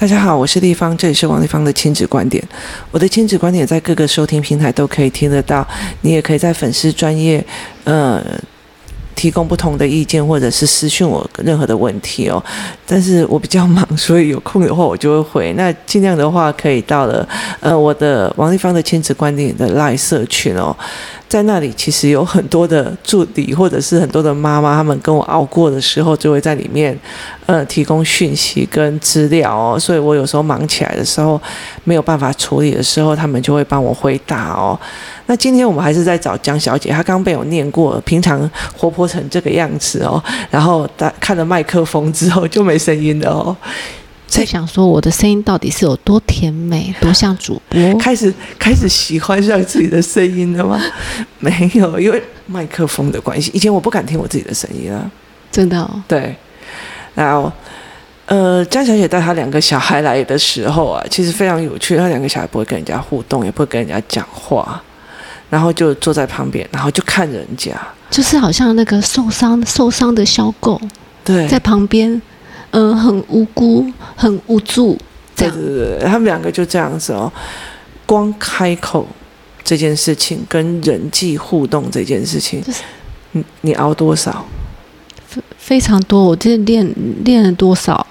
大家好，我是丽芳，这里是王丽芳的亲子观点。我的亲子观点在各个收听平台都可以听得到，你也可以在粉丝专业，呃。提供不同的意见，或者是私讯我任何的问题哦。但是我比较忙，所以有空的话我就会回。那尽量的话，可以到了呃我的王丽芳的亲子观点的 LINE 社群哦。在那里其实有很多的助理，或者是很多的妈妈，他们跟我熬过的时候，就会在里面，呃，提供讯息跟资料哦。所以我有时候忙起来的时候，没有办法处理的时候，他们就会帮我回答哦。那今天我们还是在找江小姐，她刚被我念过，平常活泼成这个样子哦，然后她看了麦克风之后就没声音了哦。在想说我的声音到底是有多甜美，多像主播？开始开始喜欢上自己的声音了吗？没有，因为麦克风的关系。以前我不敢听我自己的声音啊，真的哦。对，然后呃，江小姐带她两个小孩来的时候啊，其实非常有趣。她两个小孩不会跟人家互动，也不会跟人家讲话，然后就坐在旁边，然后就看人家，就是好像那个受伤受伤的小狗，对，在旁边。嗯、呃，很无辜，很无助。对对对，他们两个就这样子哦。光开口这件事情，跟人际互动这件事情，就是、你你熬多少？非非常多，我这练练了多少？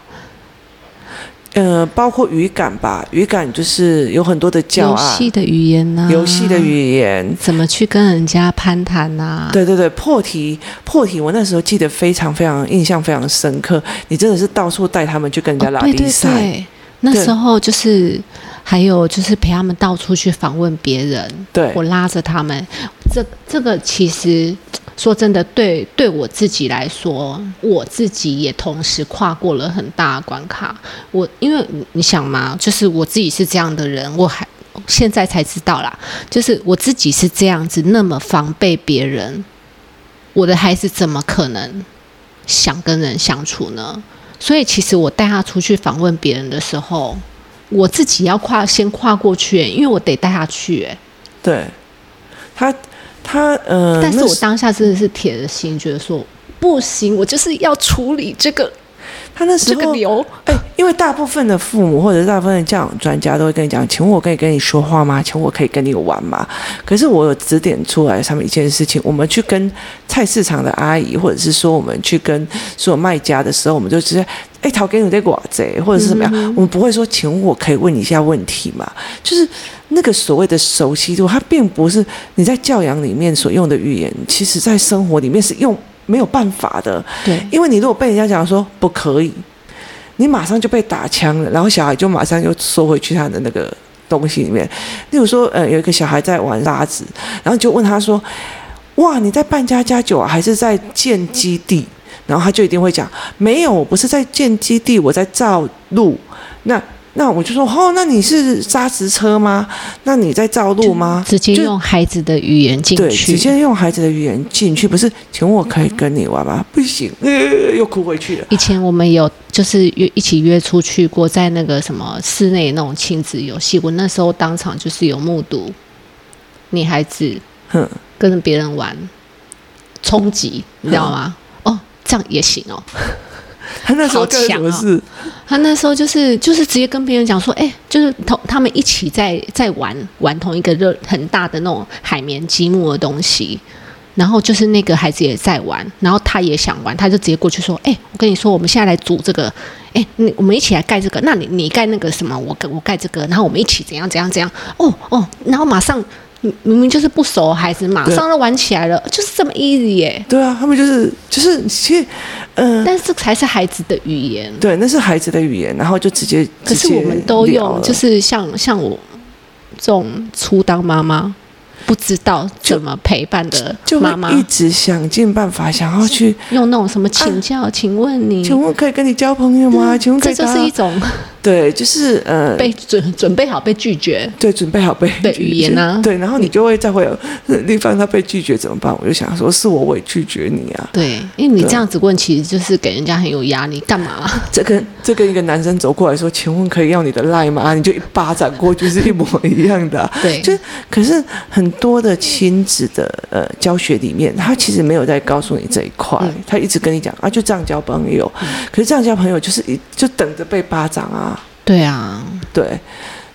呃，包括语感吧，语感就是有很多的教案游戏的语言呢、啊，游戏的语言，怎么去跟人家攀谈呐、啊？对对对，破题破题，我那时候记得非常非常印象非常深刻。你真的是到处带他们去跟人家拉比赛、那时候就是还有就是陪他们到处去访问别人，对，我拉着他们，这这个其实。说真的，对对我自己来说，我自己也同时跨过了很大的关卡。我因为你想嘛，就是我自己是这样的人，我还现在才知道啦，就是我自己是这样子，那么防备别人，我的孩子怎么可能想跟人相处呢？所以其实我带他出去访问别人的时候，我自己要跨先跨过去，因为我得带他去。哎，对，他。他呃，但是我当下真的是铁了心，觉得说不行，我就是要处理这个。他那时候，这个流，哎，因为大部分的父母或者大部分的教养专家都会跟你讲，请问我可以跟你说话吗？请问我可以跟你玩吗？可是我有指点出来上面一件事情，我们去跟菜市场的阿姨，或者是说我们去跟所有卖家的时候，我们就直接哎，讨给你这寡贼，或者是怎么样，嗯、我们不会说，请问我可以问你一下问题吗？就是那个所谓的熟悉度，它并不是你在教养里面所用的语言，其实在生活里面是用。没有办法的，对，因为你如果被人家讲说不可以，你马上就被打枪了，然后小孩就马上又缩回去他的那个东西里面。例如说，呃，有一个小孩在玩沙子，然后就问他说：“哇，你在扮家家酒啊，还是在建基地？”然后他就一定会讲：“没有，我不是在建基地，我在造路。”那那我就说哦，那你是砂石车吗？那你在造路吗？直接用孩子的语言进去，对，直接用孩子的语言进去，不是？请问我可以跟你玩吗？不行，呃，又哭回去了。以前我们有就是约一起约出去过，在那个什么室内那种亲子游戏，我那时候当场就是有目睹女孩子哼跟着别人玩冲击，你知道吗？哦，这样也行哦。他那时候干什么事？哦、他那时候就是就是直接跟别人讲说，哎、欸，就是同他们一起在在玩玩同一个热很大的那种海绵积木的东西，然后就是那个孩子也在玩，然后他也想玩，他就直接过去说，哎、欸，我跟你说，我们现在来组这个，哎、欸，你我们一起来盖这个，那你你盖那个什么，我盖我盖这个，然后我们一起怎样怎样怎样，哦哦，然后马上。明明就是不熟的孩子，马上就玩起来了，就是这么 easy 耶。对啊，他们就是就是其实，嗯、呃，但是这才是孩子的语言。对，那是孩子的语言，然后就直接。可是我们都用，就是像像我这种初当妈妈。不知道怎么陪伴的妈妈，就一直想尽办法想要去用那种什么请教，啊、请问你，请问可以跟你交朋友吗？请问可以，这就是一种对，就是呃，被准准备好被拒绝，对，准备好被对语言呢、啊？对，然后你就会再会有地方他被拒绝怎么办？我就想说，是我委拒绝你啊？对，因为你这样子问，其实就是给人家很有压力，干嘛？这跟这跟一个男生走过来说，请问可以要你的赖吗？你就一巴掌过去是一模一样的、啊，对，就可是很。多的亲子的呃教学里面，他其实没有在告诉你这一块，嗯、他一直跟你讲啊，就这样交朋友。嗯、可是这样交朋友就是一就等着被巴掌啊。对啊，对。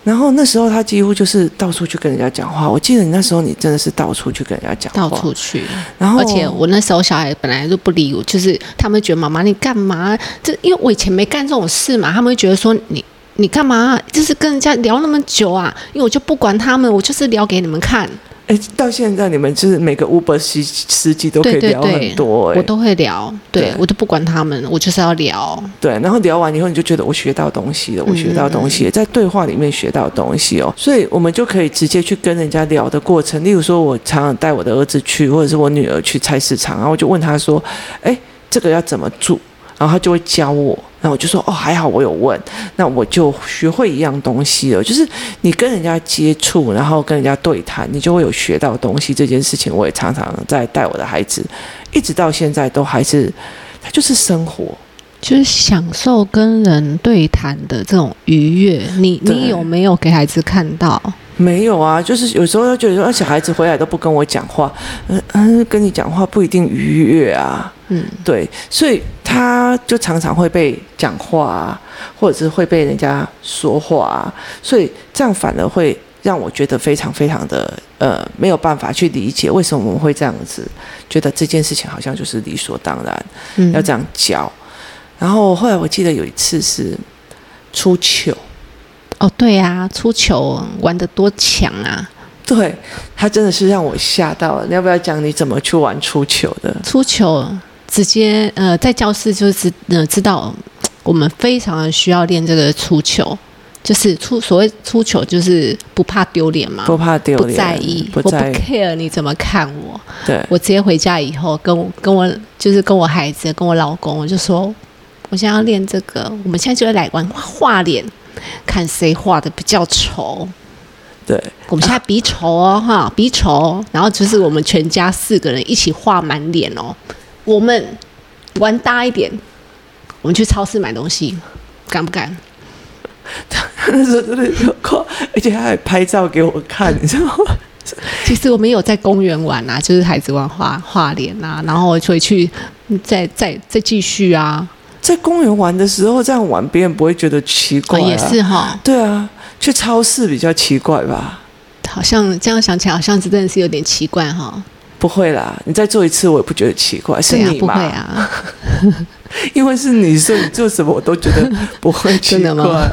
然后那时候他几乎就是到处去跟人家讲话。我记得你那时候你真的是到处去跟人家讲话，到处去。然后而且我那时候小孩本来就不理我，就是他们觉得妈妈你干嘛？这因为我以前没干这种事嘛，他们会觉得说你你干嘛？就是跟人家聊那么久啊？因为我就不管他们，我就是聊给你们看。哎，到现在你们就是每个 Uber 司司机都可以聊很多，我都会聊，对，我都不管他们，我就是要聊。对，然后聊完以后，你就觉得我学到东西了，我学到东西了，在对话里面学到东西哦，所以我们就可以直接去跟人家聊的过程。例如说，我常常带我的儿子去，或者是我女儿去菜市场，然后我就问他说：“哎，这个要怎么做？”然后他就会教我。那我就说哦，还好我有问，那我就学会一样东西了。就是你跟人家接触，然后跟人家对谈，你就会有学到东西。这件事情我也常常在带我的孩子，一直到现在都还是，他就是生活，就是享受跟人对谈的这种愉悦。你你有没有给孩子看到？没有啊，就是有时候他觉得说，小孩子回来都不跟我讲话，嗯嗯，跟你讲话不一定愉悦啊。嗯，对，所以他就常常会被讲话啊，或者是会被人家说话啊，所以这样反而会让我觉得非常非常的呃没有办法去理解为什么我们会这样子觉得这件事情好像就是理所当然，嗯，要这样教。然后后来我记得有一次是出糗，哦，对啊，出球玩得多强啊！对，他真的是让我吓到了。你要不要讲你怎么去玩出球的？出球。直接呃，在教室就是呃，知道我们非常的需要练这个出球，就是出所谓出球，就是不怕丢脸嘛，不怕丢脸，不在意，不在意，我不 care 你怎么看我。对，我直接回家以后，跟我跟我就是跟我孩子，跟我老公，我就说，我现在要练这个，我们现在就会来玩画脸，看谁画的比较丑。对，我们现在比丑哦，哈，比丑，然后就是我们全家四个人一起画满脸哦。我们玩大一点，我们去超市买东西，敢不敢？那时候真的有夸，而且他还拍照给我看，你知道吗？其实我们有在公园玩啊，就是孩子玩画画脸啊，然后回去再再再继续啊。在公园玩的时候这样玩，别人不会觉得奇怪啊？哦，也是哈。对啊，去超市比较奇怪吧？好像这样想起来，好像真的是有点奇怪哈。不会啦，你再做一次，我也不觉得奇怪。是你吗？不会啊，因为是你，所以你做什么我都觉得不会奇怪。真的吗？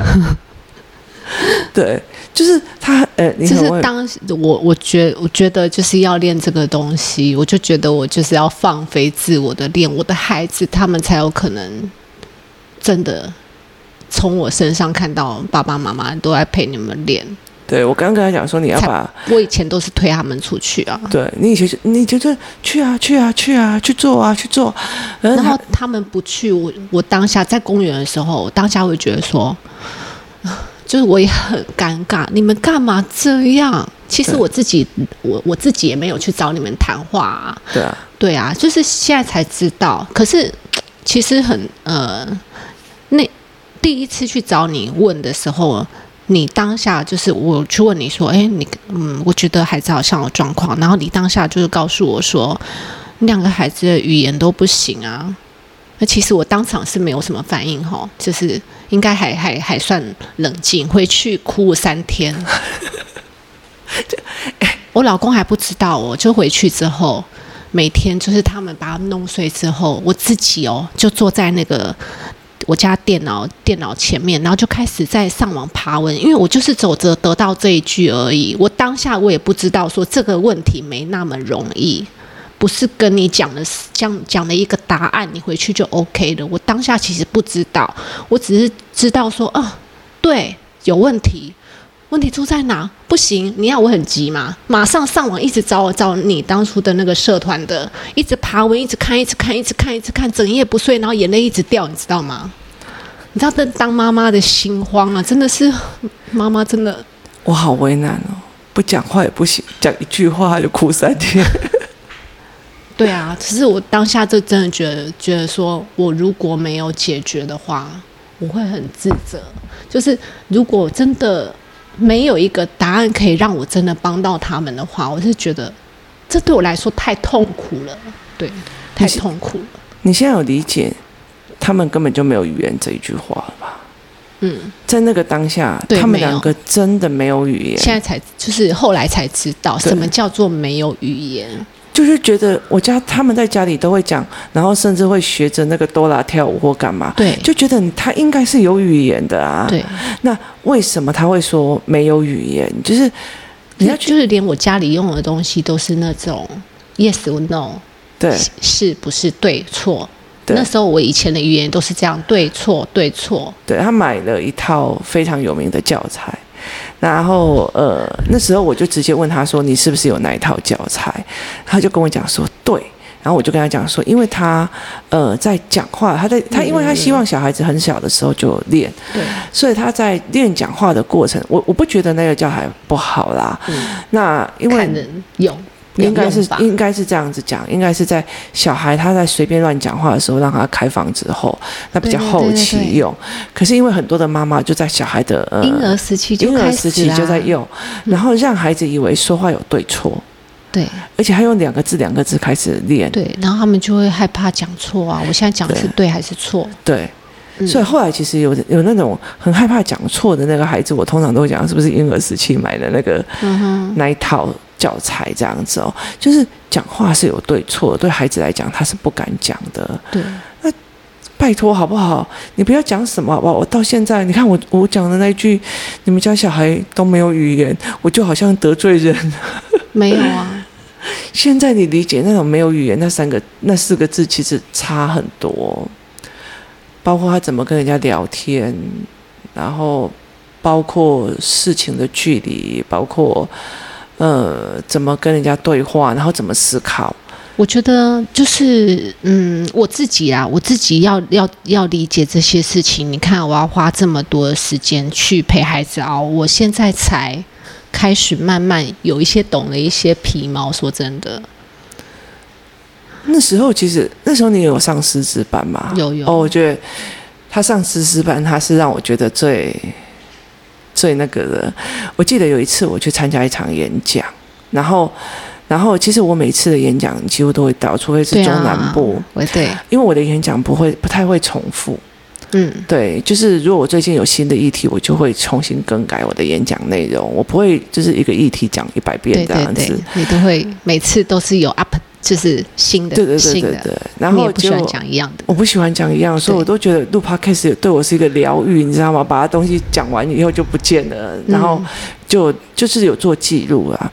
对，就是他，呃，你就是当时我，我觉，我觉得就是要练这个东西，我就觉得我就是要放飞自我的练，我的孩子他们才有可能真的从我身上看到爸爸妈妈都在陪你们练。对，我刚刚跟他讲说，你要把我以前都是推他们出去啊。对，你以前你觉得去啊去啊去啊去做啊去做，然后他们不去，我我当下在公园的时候，我当下会觉得说，就是我也很尴尬，你们干嘛这样？其实我自己我我自己也没有去找你们谈话啊。对啊，对啊，就是现在才知道。可是其实很呃，那第一次去找你问的时候。你当下就是我去问你说，哎，你嗯，我觉得孩子好像有状况，然后你当下就是告诉我说，两个孩子的语言都不行啊。那其实我当场是没有什么反应哈，就是应该还还还算冷静，回去哭了三天。我老公还不知道哦，就回去之后，每天就是他们把他弄碎之后，我自己哦就坐在那个。我家电脑电脑前面，然后就开始在上网爬文，因为我就是走着得到这一句而已。我当下我也不知道说这个问题没那么容易，不是跟你讲的讲讲的一个答案，你回去就 OK 的。我当下其实不知道，我只是知道说，哦，对，有问题。问题出在哪？不行，你要我很急吗？马上上网，一直找我找你当初的那个社团的，一直爬文，一直看，一直看，一直看，一直看，整夜不睡，然后眼泪一直掉，你知道吗？你知道这当妈妈的心慌啊，真的是妈妈真的，我好为难哦，不讲话也不行，讲一句话就哭三天。对啊，只是我当下就真的觉得，觉得说我如果没有解决的话，我会很自责。就是如果真的。没有一个答案可以让我真的帮到他们的话，我是觉得这对我来说太痛苦了，对，太痛苦了。你现在有理解他们根本就没有语言这一句话了吧？嗯，在那个当下，他们两个真的没有语言。现在才就是后来才知道什么叫做没有语言，就是觉得我家他们在家里都会讲，然后甚至会学着那个哆啦跳舞或干嘛。对，就觉得他应该是有语言的啊。对，那为什么他会说没有语言？就是你要就是连我家里用的东西都是那种 yes or no，对，是不是对错？对那时候我以前的语言都是这样，对错对错。对，他买了一套非常有名的教材，然后呃那时候我就直接问他说：“你是不是有那一套教材？”他就跟我讲说：“对。”然后我就跟他讲说：“因为他呃在讲话，他在他因为他希望小孩子很小的时候就练，对，所以他在练讲话的过程，我我不觉得那个教材不好啦。嗯，那因为看人用。应该是应该是这样子讲，应该是在小孩他在随便乱讲话的时候，让他开放之后，那比较后期用。对对对。对，可是因为很多的妈妈就在小孩的呃婴儿时期就婴儿时期就在用，然后让孩子以为说话有对错，对，而且还用两个字两个字开始练，对，然后他们就会害怕讲错啊，我现在讲的是对。还是错？对。所以后来其实有有那种很害怕讲错的那个孩子，我通常都会讲是不是婴儿时期买的那个那一套教材这样子哦，就是讲话是有对错，对孩子来讲他是不敢讲的。对，那拜托好不好？你不要讲什么好不好？我到现在你看我我讲的那句，你们家小孩都没有语言，我就好像得罪人。没有啊，现在你理解那种没有语言那三个那四个字其实差很多。包括他怎么跟人家聊天，然后包括事情的距离，包括呃怎么跟人家对话，然后怎么思考。我觉得就是嗯，我自己啊，我自己要要要理解这些事情。你看，我要花这么多的时间去陪孩子熬，我现在才开始慢慢有一些懂了一些皮毛。说真的。那时候其实那时候你有上师资班吗？有有。哦，我觉得他上师资班，他是让我觉得最最那个的。我记得有一次我去参加一场演讲，然后然后其实我每次的演讲几乎都会到，除非是中南部。对，啊、对。因为我的演讲不会不太会重复。嗯，对，就是如果我最近有新的议题，我就会重新更改我的演讲内容。我不会就是一个议题讲一百遍这样子。对对对，你都会每次都是有 up。就是新的，对对对对对，然后我不喜欢讲一样的，我不喜欢讲一样，所以我都觉得录 podcast 对我是一个疗愈，你知道吗？把它东西讲完以后就不见了，然后就就是有做记录啊。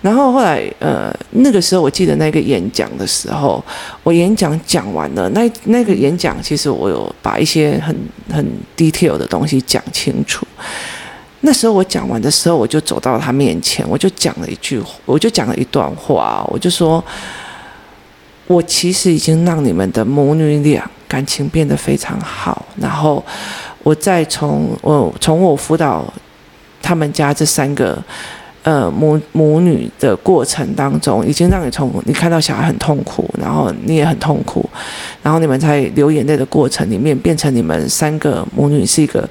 然后后来呃，那个时候我记得那个演讲的时候，我演讲讲完了，那那个演讲其实我有把一些很很 detail 的东西讲清楚。那时候我讲完的时候，我就走到他面前，我就讲了一句，我就讲了一段话，我就说，我其实已经让你们的母女俩感情变得非常好，然后我再从我从我辅导他们家这三个呃母母女的过程当中，已经让你从你看到小孩很痛苦，然后你也很痛苦，然后你们在流眼泪的过程里面，变成你们三个母女是一个。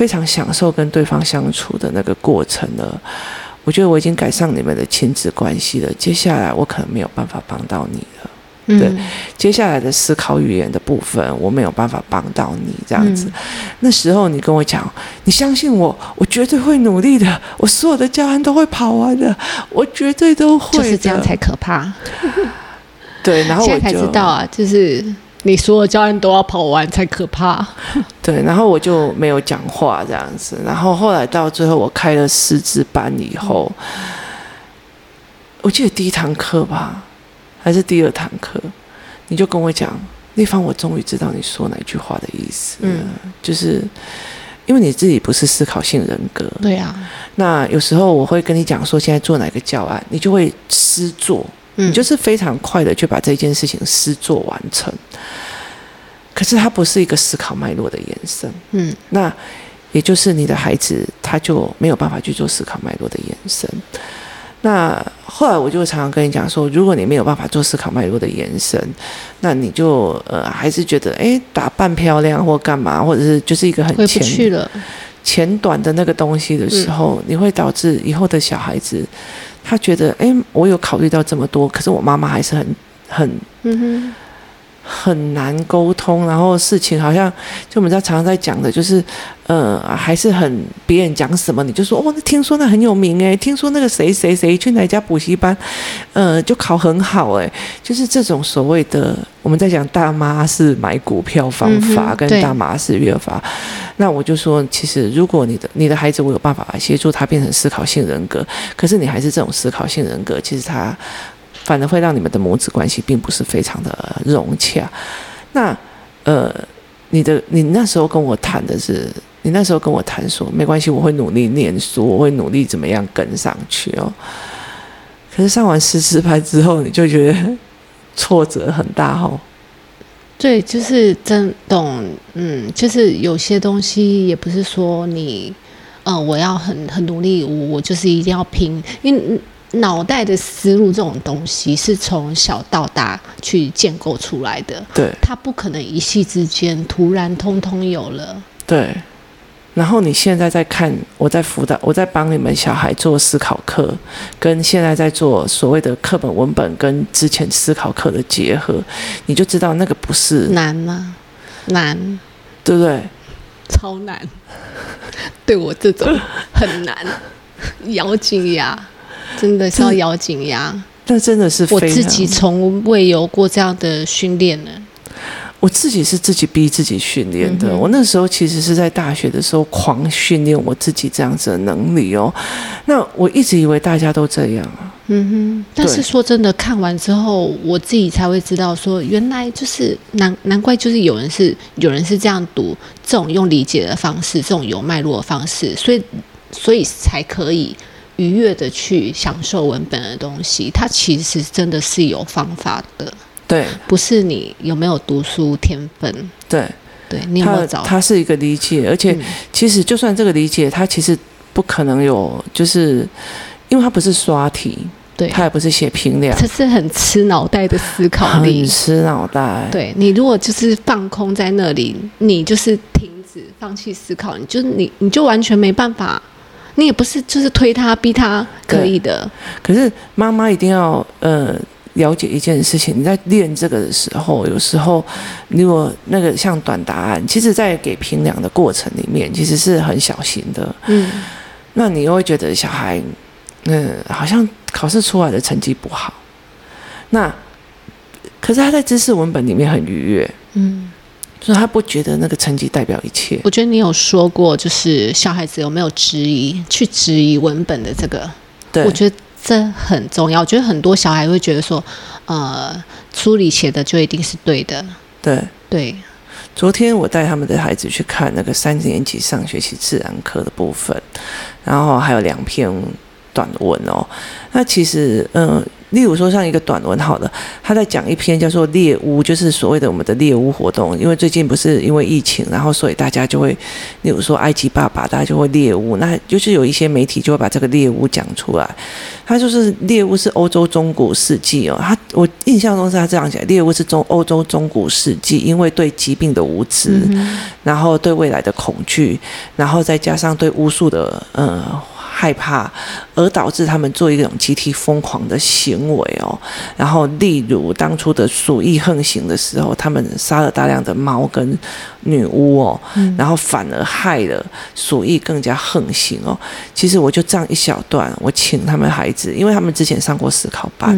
非常享受跟对方相处的那个过程了，我觉得我已经改善你们的亲子关系了。接下来我可能没有办法帮到你了，嗯、对，接下来的思考语言的部分我没有办法帮到你这样子。嗯、那时候你跟我讲，你相信我，我绝对会努力的，我所有的教案都会跑完的，我绝对都会。就是这样才可怕。对，然后我就现在才知道啊，就是。你所有教案都要跑完才可怕。对，然后我就没有讲话这样子。然后后来到最后，我开了师资班以后，我记得第一堂课吧，还是第二堂课，你就跟我讲，丽芳，我终于知道你说哪句话的意思。嗯，就是因为你自己不是思考性人格。对啊。那有时候我会跟你讲说，现在做哪个教案，你就会失做。你就是非常快的去把这件事情实作完成，可是它不是一个思考脉络的延伸。嗯，那也就是你的孩子他就没有办法去做思考脉络的延伸。那后来我就常常跟你讲说，如果你没有办法做思考脉络的延伸，那你就呃还是觉得哎打扮漂亮或干嘛，或者是就是一个很浅浅短的那个东西的时候，嗯、你会导致以后的小孩子。他觉得，哎，我有考虑到这么多，可是我妈妈还是很、很、嗯哼，很难沟通，然后事情好像就我们家常常在讲的，就是呃，还是很别人讲什么你就说哦，那听说那很有名诶，听说那个谁谁谁去哪家补习班，呃，就考很好诶，就是这种所谓的我们在讲大妈是买股票方法跟大妈是约法，那我就说，其实如果你的你的孩子我有办法协助他变成思考性人格，可是你还是这种思考性人格，其实他。反而会让你们的母子关系并不是非常的融洽。那呃，你的你那时候跟我谈的是，你那时候跟我谈说，没关系，我会努力念书，我会努力怎么样跟上去哦。可是上完师资班之后，你就觉得 挫折很大哦。对，就是真懂，嗯，就是有些东西也不是说你，呃，我要很很努力，我我就是一定要拼，因为。脑袋的思路这种东西是从小到大去建构出来的，对，它不可能一夕之间突然通通有了。对，然后你现在在看，我在辅导，我在帮你们小孩做思考课，跟现在在做所谓的课本文本跟之前思考课的结合，你就知道那个不是难吗？难，对不对？超难，对我这种 很难，咬紧牙。真的是要咬紧牙，那真的是我自己从未有过这样的训练呢。我自己是自己逼自己训练的。我那时候其实是在大学的时候狂训练我自己这样子的能力哦。那我一直以为大家都这样啊。嗯哼。但是说真的，看完之后我自己才会知道，说原来就是难难怪就是有人是有人是这样读这种用理解的方式，这种有脉络的方式，所以所以才可以。愉悦的去享受文本的东西，它其实真的是有方法的。对，不是你有没有读书天分。对，对，你有没有找？他是一个理解，而且其实就算这个理解，他其实不可能有，就是因为他不是刷题，对，他也不是写评量，这是很吃脑袋的思考力，很吃脑袋。对，你如果就是放空在那里，你就是停止、放弃思考，你就你你就完全没办法。你也不是就是推他逼他可以的，可是妈妈一定要呃了解一件事情，你在练这个的时候，有时候如果那个像短答案，其实在给评量的过程里面，其实是很小心的。嗯，那你又会觉得小孩嗯好像考试出来的成绩不好，那可是他在知识文本里面很愉悦。嗯。所以他不觉得那个成绩代表一切。我觉得你有说过，就是小孩子有没有质疑，去质疑文本的这个，对，我觉得这很重要。我觉得很多小孩会觉得说，呃，书里写的就一定是对的。对对。昨天我带他们的孩子去看那个三年级上学期自然课的部分，然后还有两篇短文哦。那其实，嗯、呃。例如说，像一个短文，好了，他在讲一篇叫做猎巫，就是所谓的我们的猎巫活动。因为最近不是因为疫情，然后所以大家就会，例如说埃及爸爸，大家就会猎巫。那就是有一些媒体就会把这个猎巫讲出来。他就是猎巫是欧洲中古世纪哦，他我印象中是他这样讲，猎巫是中欧洲中古世纪，因为对疾病的无知，然后对未来的恐惧，然后再加上对巫术的呃。害怕，而导致他们做一种集体疯狂的行为哦。然后，例如当初的鼠疫横行的时候，他们杀了大量的猫跟女巫哦，然后反而害了鼠疫更加横行哦。其实我就这样一小段，我请他们孩子，因为他们之前上过思考班，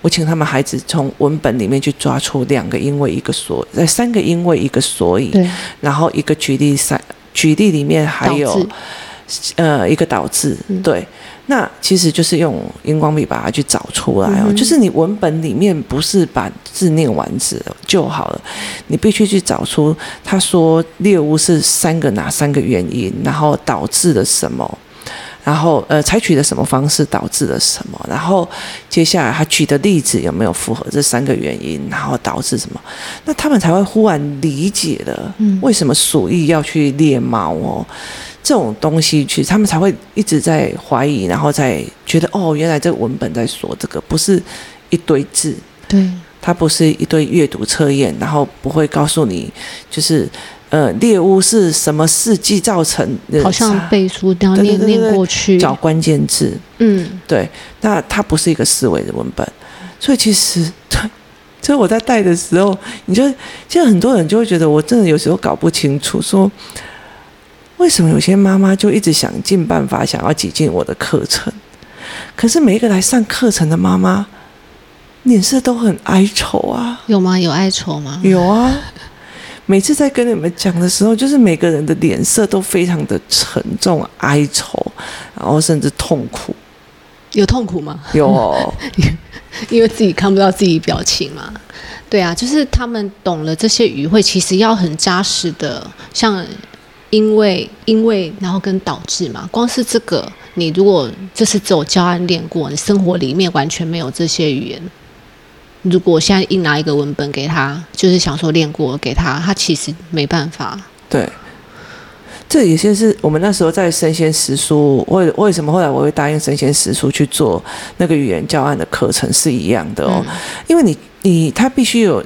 我请他们孩子从文本里面去抓出两个因为一个所，呃，三个因为一个所以，然后一个举例三，举例里面还有。呃，一个导致对，那其实就是用荧光笔把它去找出来哦。嗯、就是你文本里面不是把字念完字就好了，你必须去找出他说猎物是三个哪三个原因，然后导致了什么，然后呃采取了什么方式导致了什么，然后接下来他举的例子有没有符合这三个原因，然后导致什么，那他们才会忽然理解了为什么鼠疫要去猎猫哦。这种东西，其实他们才会一直在怀疑，然后再觉得哦，原来这个文本在说这个，不是一堆字，对，它不是一堆阅读测验，然后不会告诉你，就是呃，猎物是什么事迹造成的，好像背书都要念念过去，找关键字，嗯，对，那它不是一个思维的文本，所以其实所以我在带的时候，你就其实很多人就会觉得，我真的有时候搞不清楚，说为什么有些妈妈就一直想尽办法想要挤进我的课程，可是每一个来上课程的妈妈脸色都很哀愁啊。有吗？有哀愁吗？有啊。每次在跟你们讲的时候，就是每个人的脸色都非常的沉重、哀愁，然后甚至痛苦。有痛苦吗？有哦。因为自己看不到自己表情嘛，对啊，就是他们懂了这些语汇，其实要很扎实的，像因为因为然后跟导致嘛，光是这个，你如果这是走教案练过，你生活里面完全没有这些语言，如果我现在硬拿一个文本给他，就是想说练过给他，他其实没办法。对。这也些是我们那时候在生鲜时书，为为什么后来我会答应生鲜时书去做那个语言教案的课程是一样的哦，因为你你他必须有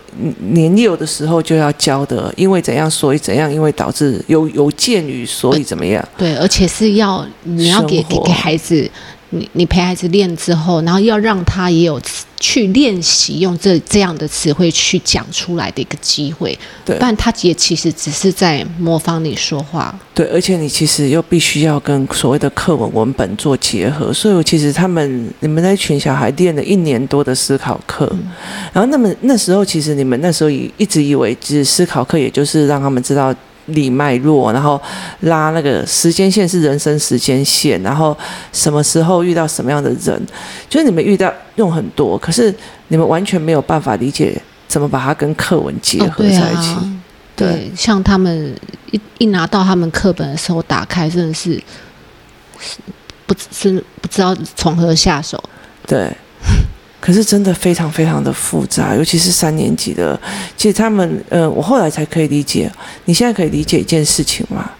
年幼的时候就要教的，因为怎样所以怎样，因为导致有有鉴于所以怎么样，对，而且是要你要给给给孩子。你你陪孩子练之后，然后要让他也有去练习用这这样的词汇去讲出来的一个机会，对，不然他也其实只是在模仿你说话。对，而且你其实又必须要跟所谓的课文文本做结合，所以其实他们你们那群小孩练了一年多的思考课，嗯、然后那么那时候其实你们那时候也一直以为，只是思考课也就是让他们知道。理脉络，然后拉那个时间线是人生时间线，然后什么时候遇到什么样的人，就是你们遇到用很多，可是你们完全没有办法理解怎么把它跟课文结合在一起。哦对啊、对，像他们一一拿到他们课本的时候，打开真的是不是不知道从何下手。对。可是真的非常非常的复杂，尤其是三年级的。其实他们，呃，我后来才可以理解。你现在可以理解一件事情吗？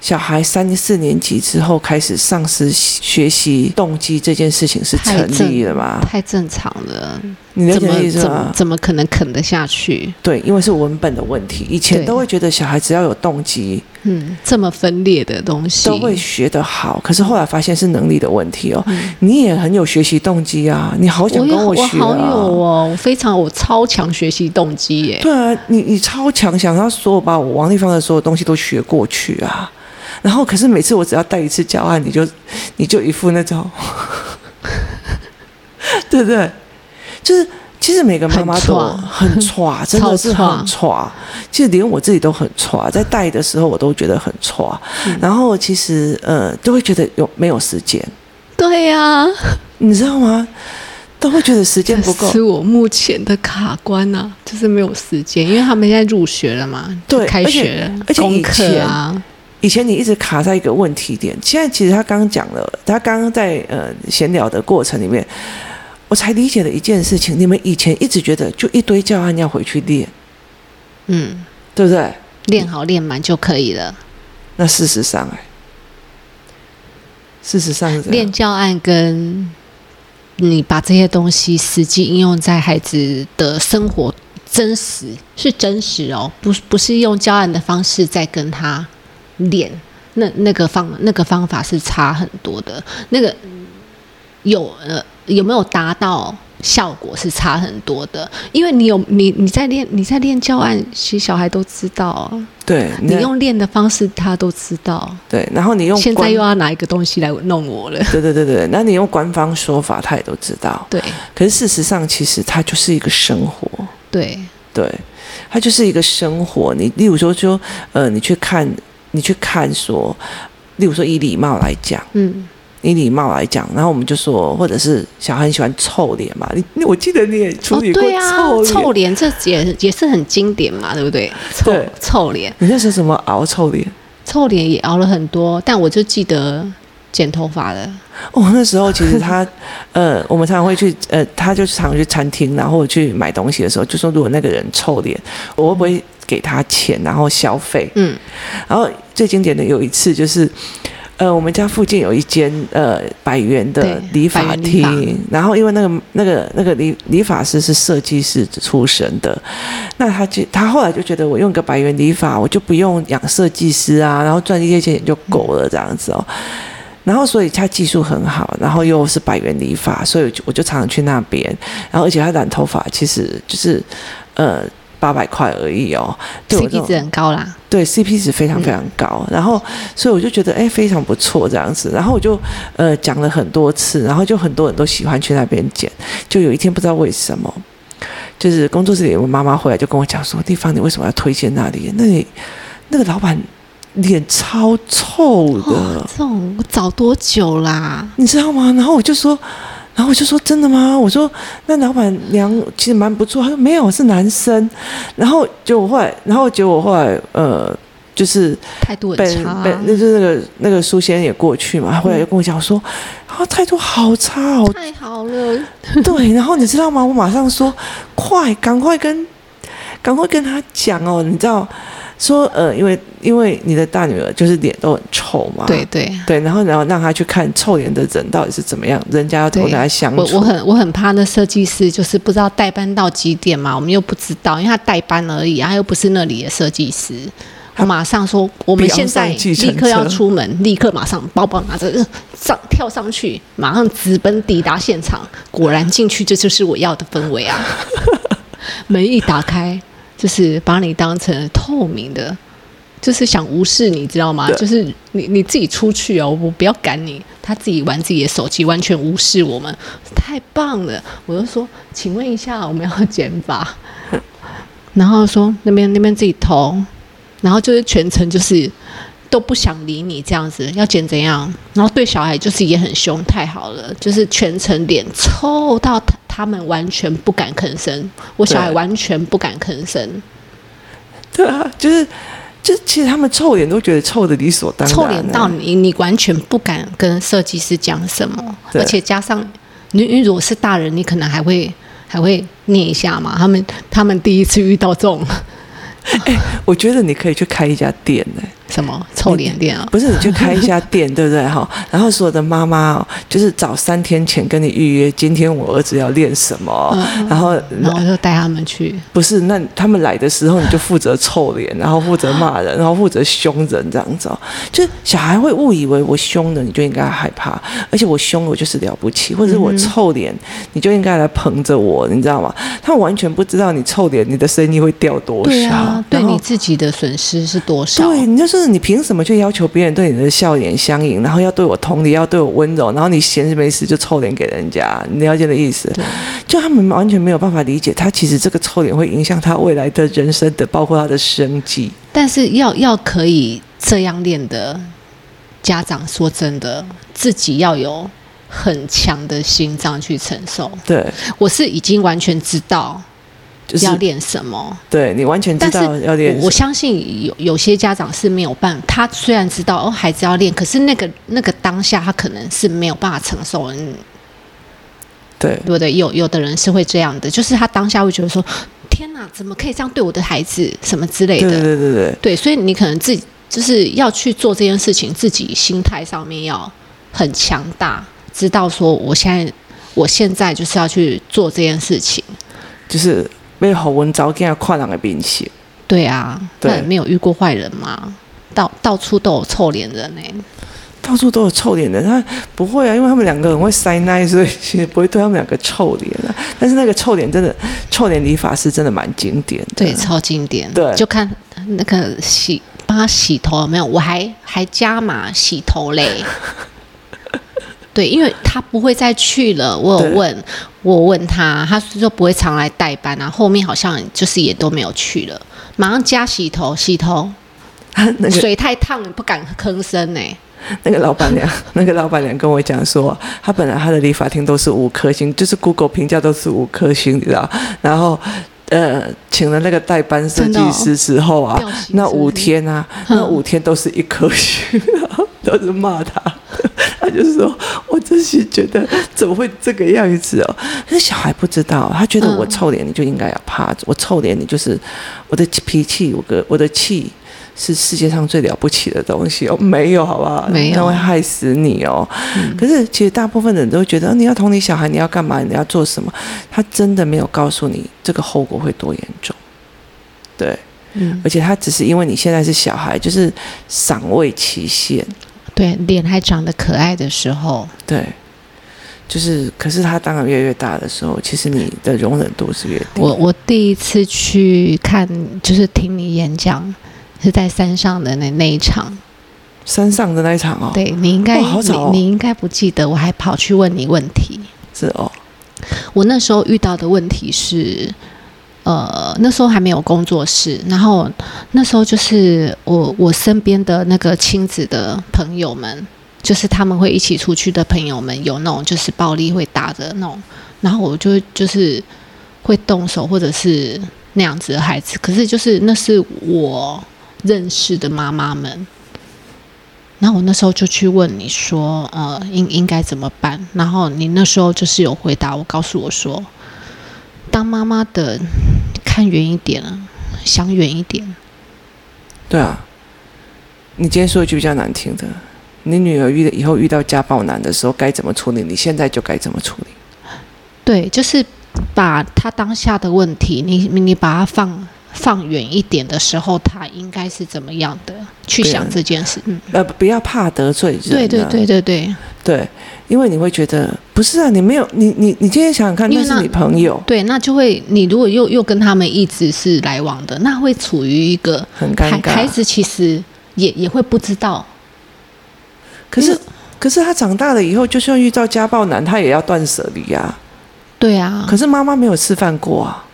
小孩三四年级之后开始丧失学习动机，这件事情是成立的吗？太正常了。你理解意思？怎么怎么可能啃得下去？对，因为是文本的问题。以前都会觉得小孩只要有动机，嗯，这么分裂的东西都会学得好。可是后来发现是能力的问题哦。嗯、你也很有学习动机啊，你好想跟我学啊。我好有哦，我非常我超强学习动机耶。对啊，你你超强，想要所有把我王丽芳的所有东西都学过去啊。然后，可是每次我只要带一次教案，你就你就一副那种，对不对？就是其实每个妈妈都很差，真的是很差。其实连我自己都很差，在带的时候我都觉得很差。然后其实呃，都会觉得有没有时间？对呀，你知道吗？都会觉得时间不够。是我目前的卡关啊，就是没有时间，因为他们现在入学了嘛，对，开学了，而且功课啊。以前你一直卡在一个问题点，现在其实他刚刚讲了，他刚刚在呃闲聊的过程里面，我才理解了一件事情。你们以前一直觉得就一堆教案要回去练，嗯，对不对？练好练满就可以了。那事实上，哎，事实上是练教案跟你把这些东西实际应用在孩子的生活，真实是真实哦，不不是用教案的方式在跟他。练那那个方那个方法是差很多的，那个有呃有没有达到效果是差很多的，因为你有你你在练你在练教案，其实小孩都知道，对你用练的方式他都知道，对，然后你用现在又要拿一个东西来弄我了，对对对对，那你用官方说法他也都知道，对，可是事实上其实它就是一个生活，对。对，它就是一个生活，你例如说就呃你去看。你去看说，例如说以礼貌来讲，嗯，以礼貌来讲，然后我们就说，或者是小孩很喜欢臭脸嘛，你我记得你也处理过臭脸，哦啊、臭脸这也也是很经典嘛，对不对？臭对臭脸，你那时候怎么熬臭脸？臭脸也熬了很多，但我就记得剪头发的。哦，那时候其实他，呃，我们常常会去，呃，他就常去餐厅，然后去买东西的时候，就说如果那个人臭脸，我会不会给他钱，然后消费？嗯，然后最经典的有一次就是，呃，我们家附近有一间呃百元的理发厅，然后因为那个那个那个理理发师是设计师出身的，那他就他后来就觉得我用个百元理发，我就不用养设计师啊，然后赚一些钱也就够了这样子哦。然后所以他技术很好，然后又是百元理发，所以我就常常去那边。然后而且他染头发其实就是呃八百块而已哦，CP 值很高啦。对，CP 值非常非常高。嗯、然后所以我就觉得哎非常不错这样子。然后我就呃讲了很多次，然后就很多人都喜欢去那边剪。就有一天不知道为什么，就是工作室里我妈妈回来就跟我讲说：“地方你为什么要推荐那里？那里那个老板。”脸超臭的，哦、这种找多久啦？你知道吗？然后我就说，然后我就说真的吗？我说那老板娘其实蛮不错。他说没有，是男生。然后就我后来，然后结果我后来呃，就是态度很差，那就是那个那个苏先生也过去嘛，他后来就跟我讲说，啊态度好差哦，太好了。对，然后你知道吗？我马上说，快，赶快跟，赶快跟他讲哦，你知道。说呃，因为因为你的大女儿就是脸都很臭嘛，对对对，然后然后让她去看臭脸的人到底是怎么样，人家要怎么跟她相处。我我很我很怕那设计师就是不知道代班到几点嘛，我们又不知道，因为他代班而已，他又不是那里的设计师。我马上说，我们现在立刻要出门，立刻马上包包拿着上跳上去，马上直奔抵达现场。果然进去，这就是我要的氛围啊！门一打开。就是把你当成透明的，就是想无视你，知道吗？就是你你自己出去哦，我不要赶你，他自己玩自己的手机，完全无视我们，太棒了！我就说，请问一下，我们要剪发，然后说那边那边自己投，然后就是全程就是都不想理你这样子，要剪怎样？然后对小孩就是也很凶，太好了，就是全程脸臭到他。他们完全不敢吭声，我小孩完全不敢吭声。对啊，就是，就其实他们臭脸都觉得臭的理所当然，臭脸到你，你完全不敢跟设计师讲什么，而且加上你，你如果是大人，你可能还会还会念一下嘛。他们他们第一次遇到这种，欸，我觉得你可以去开一家店呢，欸。什么臭脸店啊？不是，你就开一家店，对不对？哈，然后所有的妈妈哦，就是早三天前跟你预约，今天我儿子要练什么，嗯、然后然后就带他们去。不是，那他们来的时候，你就负责臭脸，然后负责骂人，然后负责凶人，这样子哦。就小孩会误以为我凶了，你就应该害怕，而且我凶，我就是了不起，或者是我臭脸，你就应该来捧着我，你知道吗？他们完全不知道你臭脸，你的生意会掉多少，对啊，对你自己的损失是多少？对，你就是。就是你凭什么去要求别人对你的笑脸相迎，然后要对我同理，要对我温柔，然后你闲着没事就臭脸给人家？你了解的意思？就他们完全没有办法理解，他其实这个臭脸会影响他未来的人生的，包括他的生计。但是要要可以这样练的家长，说真的，自己要有很强的心脏去承受。对，我是已经完全知道。就是要练什么？对，你完全知道要练。我相信有有些家长是没有办法，他虽然知道哦孩子要练，可是那个那个当下他可能是没有办法承受。嗯，对，对不对？有有的人是会这样的，就是他当下会觉得说：“天哪，怎么可以这样对我的孩子？什么之类的。”对对对对。对，所以你可能自己就是要去做这件事情，自己心态上面要很强大，知道说我现在我现在就是要去做这件事情，就是。没有好文找给他跨人的兵器。对啊，对，没有遇过坏人吗？到到处都有臭脸人呢、欸，到处都有臭脸人。他不会啊，因为他们两个很会塞奶，所以其实不会对他们两个臭脸啊。但是那个臭脸真的，臭脸理发师真的蛮经典的，对，超经典。对，就看那个洗帮他洗头有没有？我还还加码洗头嘞。对，因为他不会再去了。我有问，我问他，他说不会常来代班啊。后面好像就是也都没有去了。马上加洗头，洗头，那个、水太烫，不敢吭声呢。那个老板娘，那个老板娘跟我讲说，他本来他的理发厅都是五颗星，就是 Google 评价都是五颗星，你知道？然后呃，请了那个代班设计师之后啊，那五天啊，那五天都是一颗星，都是骂他。他就说：“我真是觉得怎么会这个样子哦？可是小孩不知道，他觉得我臭脸，你就应该要怕着。我臭脸，你就是我的脾气，我的我的气是世界上最了不起的东西哦。没有，好不好？没有，那会害死你哦。可是其实大部分人都会觉得，你要同理小孩，你要干嘛？你要做什么？他真的没有告诉你这个后果会多严重。对，而且他只是因为你现在是小孩，就是赏味期限。”对，脸还长得可爱的时候，对，就是，可是他当然越来越大的时候，其实你的容忍度是越低。我我第一次去看，就是听你演讲，是在山上的那那一场，山上的那一场哦。对，你应该，哦哦、你你应该不记得，我还跑去问你问题。是哦，我那时候遇到的问题是。呃，那时候还没有工作室，然后那时候就是我我身边的那个亲子的朋友们，就是他们会一起出去的朋友们，有那种就是暴力会打的那种，然后我就就是会动手或者是那样子的孩子，可是就是那是我认识的妈妈们，然后我那时候就去问你说，呃，应应该怎么办？然后你那时候就是有回答我，告诉我说。当妈妈的，看远一点啊，想远一点。对啊，你今天说一句比较难听的，你女儿遇以后遇到家暴男的时候该怎么处理？你现在就该怎么处理？对，就是把他当下的问题，你你把它放放远一点的时候，他应该是怎么样的去想这件事？嗯，呃，不要怕得罪人啊。对对对对对对。因为你会觉得不是啊，你没有你你你今天想想看，那是你朋友，对，那就会你如果又又跟他们一直是来往的，那会处于一个很尴尬。孩子其实也也会不知道。可是可是他长大了以后，就算遇到家暴男，他也要断舍离呀。对啊。可是妈妈没有示范过啊。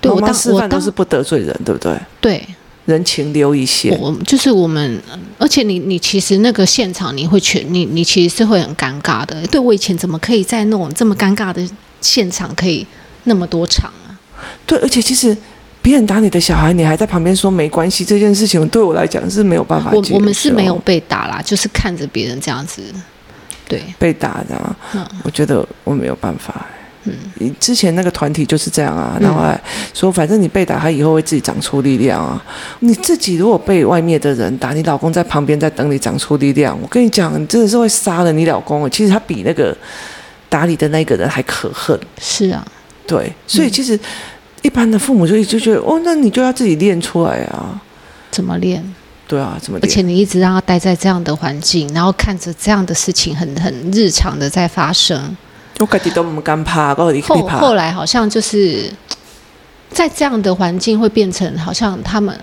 对，妈妈示范都是不得罪人，对不对？对。人情留一些，我就是我们，而且你你其实那个现场你会全你你其实是会很尴尬的。对，我以前怎么可以在那种这么尴尬的现场可以那么多场啊？对，而且其实别人打你的小孩，你还在旁边说没关系，这件事情对我来讲是没有办法。我我们是没有被打啦，就是看着别人这样子，对，被打的，嗯，我觉得我没有办法。嗯，之前那个团体就是这样啊，然后说，反正你被打，他以后会自己长出力量啊。你自己如果被外面的人打，你老公在旁边在等你长出力量，我跟你讲，你真的是会杀了你老公。其实他比那个打你的那个人还可恨。是啊，对，所以其实一般的父母就就觉得，哦，那你就要自己练出来啊。怎么练？对啊，怎么练？而且你一直让他待在这样的环境，然后看着这样的事情很很日常的在发生。我自己都不敢怕，后后来好像就是在这样的环境会变成，好像他们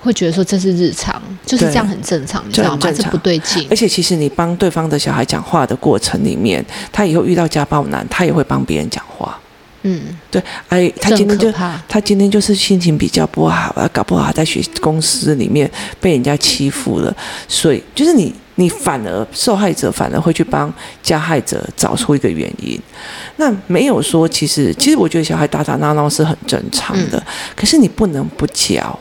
会觉得说这是日常，就是这样很正常，你知道吗？这不对劲。而且其实你帮对方的小孩讲话的过程里面，他以后遇到家暴男，他也会帮别人讲话。嗯，对，哎，他今天就他今天就是心情比较不好啊，搞不好他在学公司里面被人家欺负了，所以就是你。你反而受害者反而会去帮加害者找出一个原因，那没有说其实其实我觉得小孩打打闹闹是很正常的，嗯、可是你不能不教。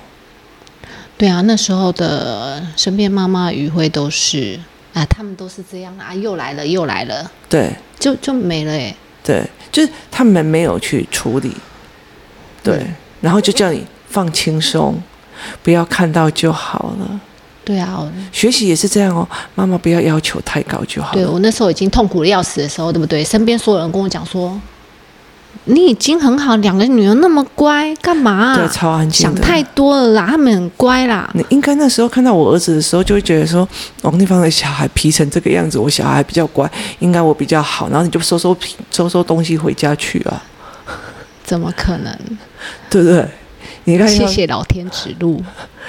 对啊，那时候的身边妈妈与会都是啊，他们都是这样啊，又来了又来了，对，就就没了哎，对，就是他们没有去处理，对，嗯、然后就叫你放轻松，不要看到就好了。对啊，学习也是这样哦。妈妈不要要求太高就好。对，我那时候已经痛苦的要死的时候，对不对？身边所有人跟我讲说：“你已经很好，两个女儿那么乖，干嘛啊？对，超安静。想太多了啦，他们很乖啦。你应该那时候看到我儿子的时候，就会觉得说，王丽芳的小孩皮成这个样子，我小孩比较乖，应该我比较好。然后你就收收皮，收收东西回家去啊？怎么可能？对不对？你看，谢谢老天指路。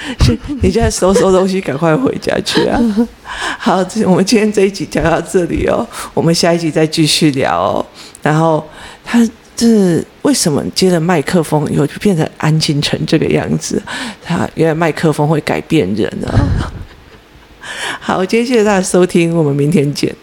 你现在收收东西，赶快回家去啊！好，我们今天这一集讲到这里哦，我们下一集再继续聊哦。然后他这是为什么接了麦克风以后就变成安静成这个样子？他原来麦克风会改变人啊！好，今天谢谢大家收听，我们明天见。